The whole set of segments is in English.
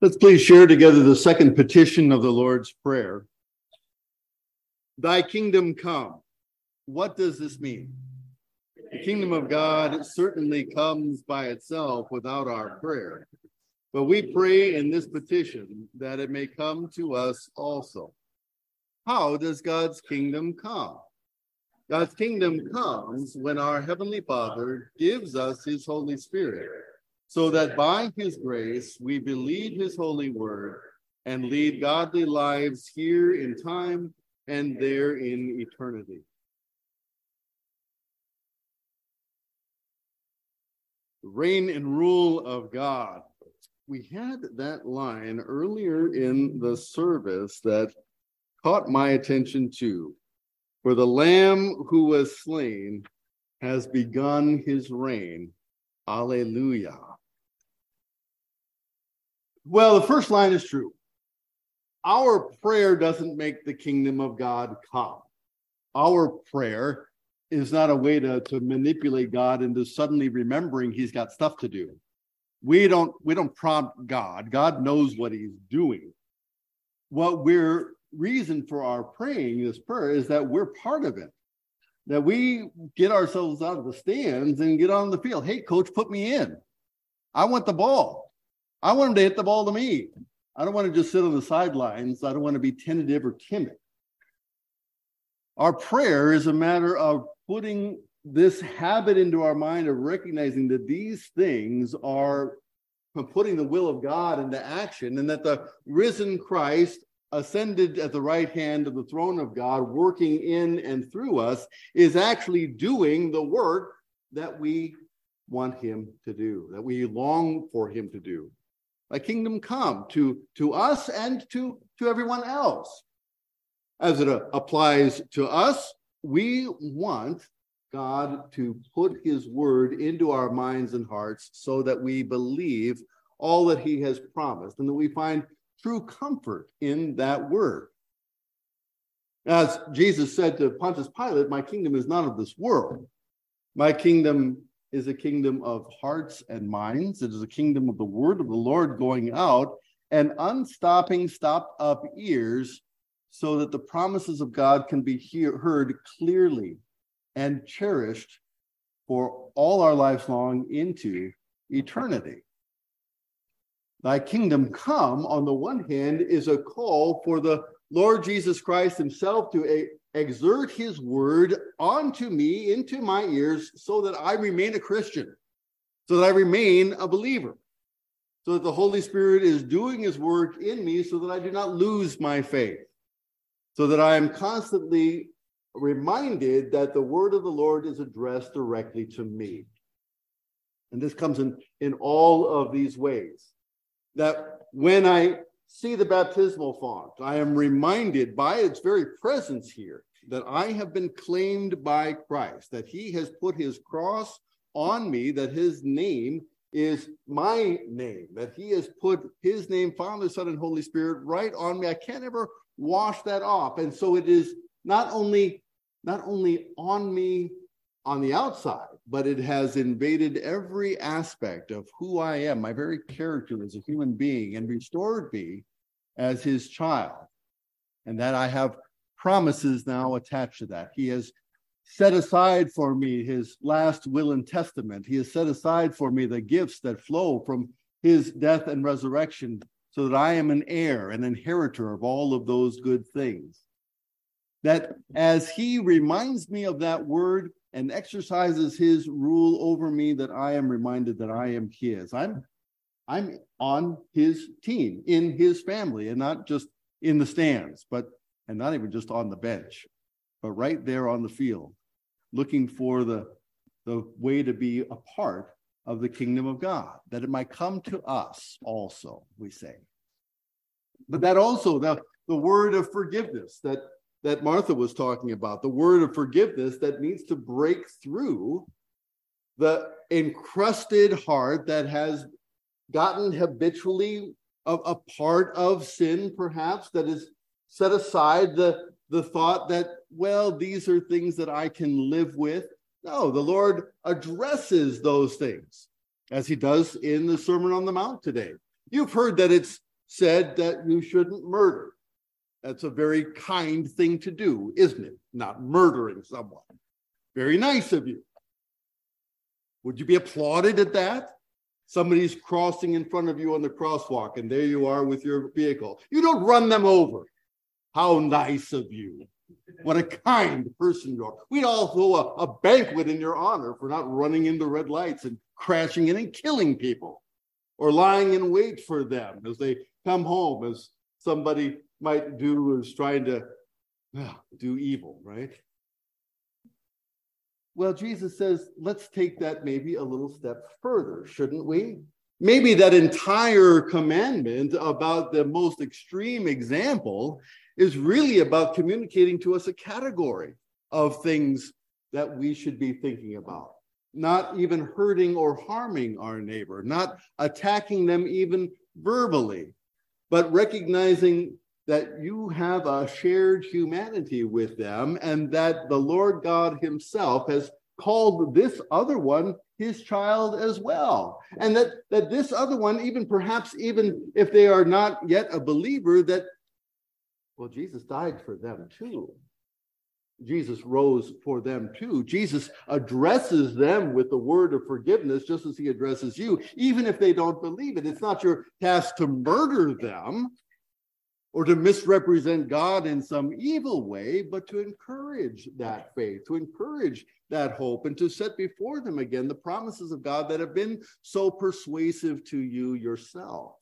Let's please share together the second petition of the Lord's Prayer. Thy kingdom come. What does this mean? The kingdom of God certainly comes by itself without our prayer. But we pray in this petition that it may come to us also. How does God's kingdom come? God's kingdom comes when our Heavenly Father gives us His Holy Spirit, so that by His grace we believe His holy word and lead godly lives here in time and there in eternity. Reign and rule of God. We had that line earlier in the service that caught my attention too. For the Lamb who was slain has begun his reign. Alleluia. Well, the first line is true. Our prayer doesn't make the kingdom of God come. Our prayer is not a way to, to manipulate God into suddenly remembering he's got stuff to do. We don't we don't prompt God. God knows what he's doing. What we're reason for our praying this prayer is that we're part of it. That we get ourselves out of the stands and get on the field. Hey, coach, put me in. I want the ball. I want him to hit the ball to me. I don't want to just sit on the sidelines. I don't want to be tentative or timid. Our prayer is a matter of putting this habit into our mind of recognizing that these things are putting the will of God into action and that the risen Christ ascended at the right hand of the throne of God, working in and through us, is actually doing the work that we want him to do, that we long for him to do. A kingdom come to, to us and to, to everyone else. As it uh, applies to us, we want God to put his word into our minds and hearts so that we believe all that he has promised and that we find true comfort in that word. As Jesus said to Pontius Pilate, My kingdom is not of this world. My kingdom is a kingdom of hearts and minds. It is a kingdom of the word of the Lord going out and unstopping, stopped up ears so that the promises of God can be hear, heard clearly and cherished for all our lives long into eternity. Thy kingdom come, on the one hand, is a call for the Lord Jesus Christ himself to a, exert his word onto me, into my ears, so that I remain a Christian, so that I remain a believer, so that the Holy Spirit is doing his work in me, so that I do not lose my faith, so that I am constantly reminded that the word of the Lord is addressed directly to me. And this comes in, in all of these ways that when I see the baptismal font, I am reminded by its very presence here that I have been claimed by Christ, that he has put his cross on me, that his name is my name, that he has put his name, Father, Son, and Holy Spirit, right on me. I can't ever wash that off. And so it is not only not only on me on the outside, but it has invaded every aspect of who I am, my very character as a human being, and restored me as his child. And that I have promises now attached to that. He has set aside for me his last will and testament. He has set aside for me the gifts that flow from his death and resurrection, so that I am an heir, an inheritor of all of those good things. That as he reminds me of that word, and exercises his rule over me that I am reminded that I am his. I'm I'm on his team, in his family, and not just in the stands, but and not even just on the bench, but right there on the field, looking for the the way to be a part of the kingdom of God, that it might come to us also, we say. But that also, the, the word of forgiveness, that that Martha was talking about, the word of forgiveness that needs to break through the encrusted heart that has gotten habitually a, a part of sin, perhaps, that is set aside the, the thought that, well, these are things that I can live with. No, the Lord addresses those things as he does in the Sermon on the Mount today. You've heard that it's said that you shouldn't murder. That's a very kind thing to do, isn't it? Not murdering someone. Very nice of you. Would you be applauded at that? Somebody's crossing in front of you on the crosswalk, and there you are with your vehicle. You don't run them over. How nice of you. What a kind person you are. We'd all throw a, a banquet in your honor for not running into red lights and crashing in and killing people or lying in wait for them as they come home, as somebody might do is trying to ah, do evil, right? Well, Jesus says, let's take that maybe a little step further, shouldn't we? Maybe that entire commandment about the most extreme example is really about communicating to us a category of things that we should be thinking about. Not even hurting or harming our neighbor, not attacking them even verbally, but recognizing that you have a shared humanity with them and that the Lord God Himself has called this other one his child as well. And that, that this other one, even perhaps, even if they are not yet a believer, that, well, Jesus died for them too. Jesus rose for them too. Jesus addresses them with the word of forgiveness, just as he addresses you, even if they don't believe it. It's not your task to murder them, or to misrepresent God in some evil way, but to encourage that faith, to encourage that hope, and to set before them again the promises of God that have been so persuasive to you yourself.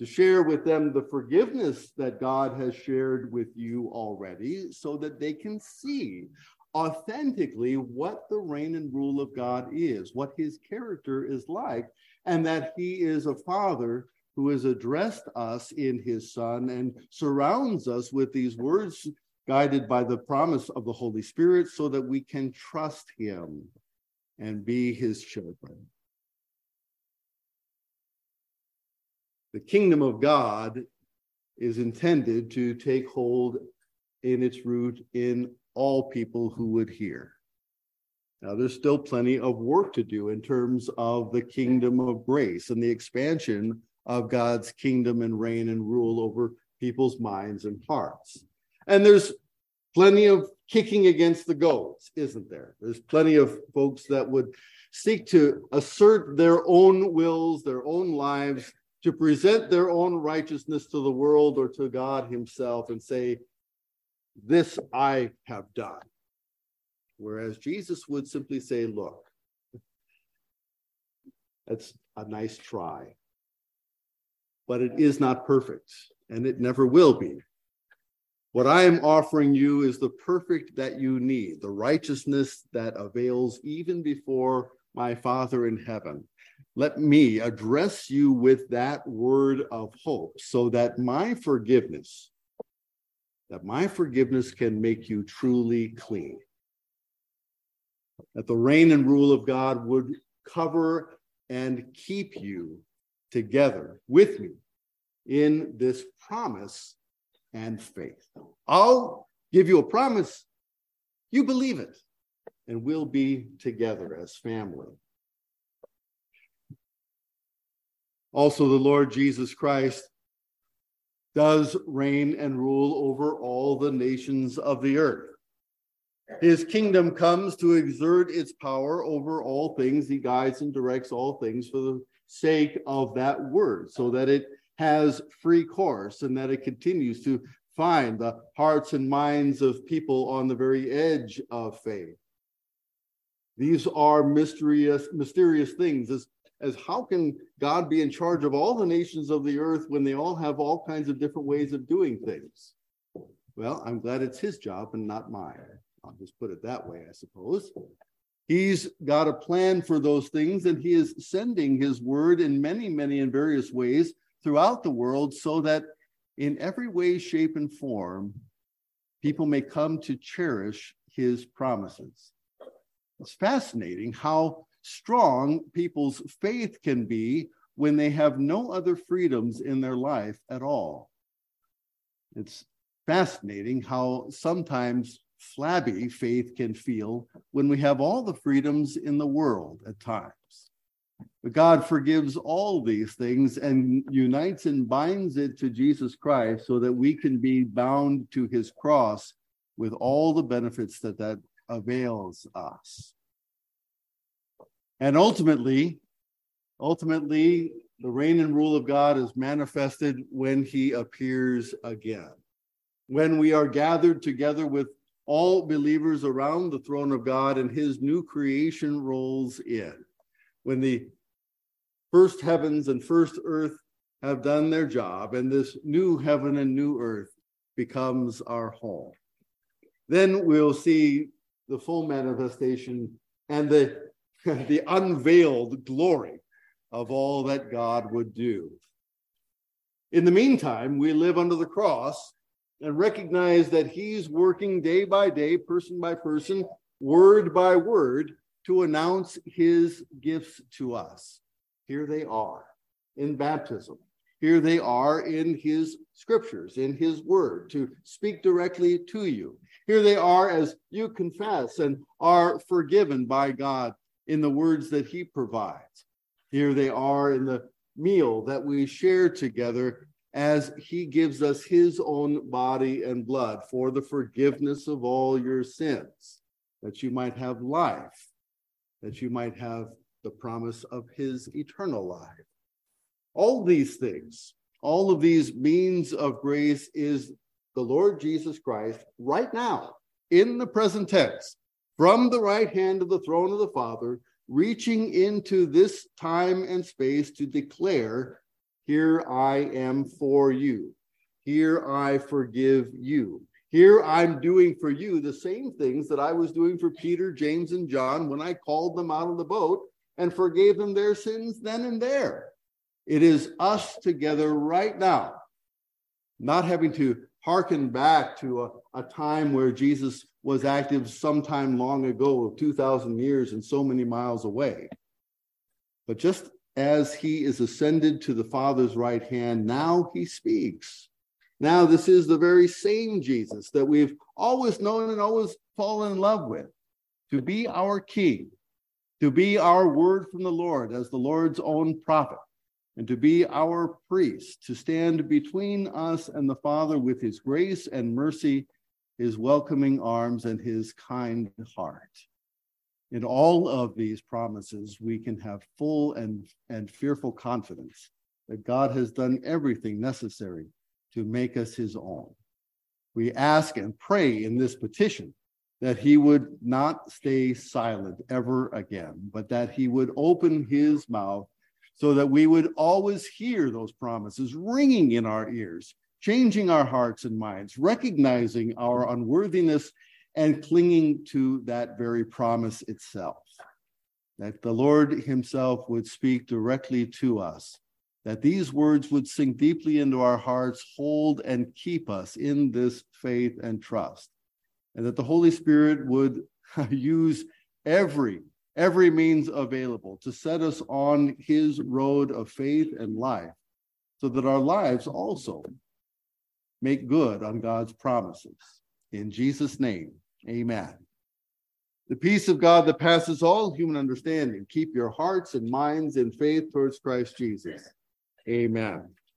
To share with them the forgiveness that God has shared with you already, so that they can see authentically what the reign and rule of God is, what his character is like, and that he is a father who has addressed us in his Son and surrounds us with these words guided by the promise of the Holy Spirit so that we can trust him and be his children. The kingdom of God is intended to take hold in its root in all people who would hear. Now, there's still plenty of work to do in terms of the kingdom of grace and the expansion of God's kingdom and reign and rule over people's minds and hearts. And there's plenty of kicking against the goats, isn't there? There's plenty of folks that would seek to assert their own wills, their own lives, to present their own righteousness to the world or to God Himself and say, This I have done. Whereas Jesus would simply say, Look, that's a nice try but it is not perfect, and it never will be. What I am offering you is the perfect that you need, the righteousness that avails even before my Father in heaven. Let me address you with that word of hope so that my forgiveness, that my forgiveness can make you truly clean. That the reign and rule of God would cover and keep you together with me in this promise and faith. I'll give you a promise, you believe it, and we'll be together as family. Also, the Lord Jesus Christ does reign and rule over all the nations of the earth. His kingdom comes to exert its power over all things. He guides and directs all things for the sake of that word, so that it has free course and that it continues to find the hearts and minds of people on the very edge of faith. These are mysterious, mysterious things as, as how can God be in charge of all the nations of the earth when they all have all kinds of different ways of doing things? Well, I'm glad it's his job and not mine. I'll just put it that way, I suppose. He's got a plan for those things, and he is sending his word in many, many and various ways throughout the world so that in every way, shape, and form, people may come to cherish his promises. It's fascinating how strong people's faith can be when they have no other freedoms in their life at all. It's fascinating how sometimes flabby faith can feel when we have all the freedoms in the world at times. But God forgives all these things and unites and binds it to Jesus Christ so that we can be bound to his cross with all the benefits that that avails us. And ultimately, ultimately, the reign and rule of God is manifested when he appears again. When we are gathered together with all believers around the throne of God and his new creation rolls in. When the first heavens and first earth have done their job and this new heaven and new earth becomes our home. Then we'll see the full manifestation and the, the unveiled glory of all that God would do. In the meantime, we live under the cross and recognize that He's working day by day, person by person, word by word, to announce His gifts to us. Here they are in baptism. Here they are in His scriptures, in His word, to speak directly to you. Here they are as you confess and are forgiven by God in the words that He provides. Here they are in the meal that we share together as he gives us his own body and blood for the forgiveness of all your sins, that you might have life, that you might have the promise of his eternal life. All these things, all of these means of grace is the Lord Jesus Christ right now, in the present tense, from the right hand of the throne of the Father, reaching into this time and space to declare here I am for you. Here I forgive you. Here I'm doing for you the same things that I was doing for Peter, James, and John when I called them out of the boat and forgave them their sins then and there. It is us together right now, not having to hearken back to a, a time where Jesus was active sometime long ago, 2,000 years and so many miles away. But just as he is ascended to the Father's right hand, now he speaks. Now, this is the very same Jesus that we've always known and always fallen in love with to be our king, to be our word from the Lord as the Lord's own prophet, and to be our priest, to stand between us and the Father with his grace and mercy, his welcoming arms, and his kind heart. In all of these promises, we can have full and, and fearful confidence that God has done everything necessary to make us his own. We ask and pray in this petition that he would not stay silent ever again, but that he would open his mouth so that we would always hear those promises ringing in our ears, changing our hearts and minds, recognizing our unworthiness and clinging to that very promise itself. That the Lord Himself would speak directly to us, that these words would sink deeply into our hearts, hold and keep us in this faith and trust, and that the Holy Spirit would use every every means available to set us on his road of faith and life so that our lives also make good on God's promises. In Jesus' name, Amen. The peace of God that passes all human understanding, keep your hearts and minds in faith towards Christ Jesus. Amen.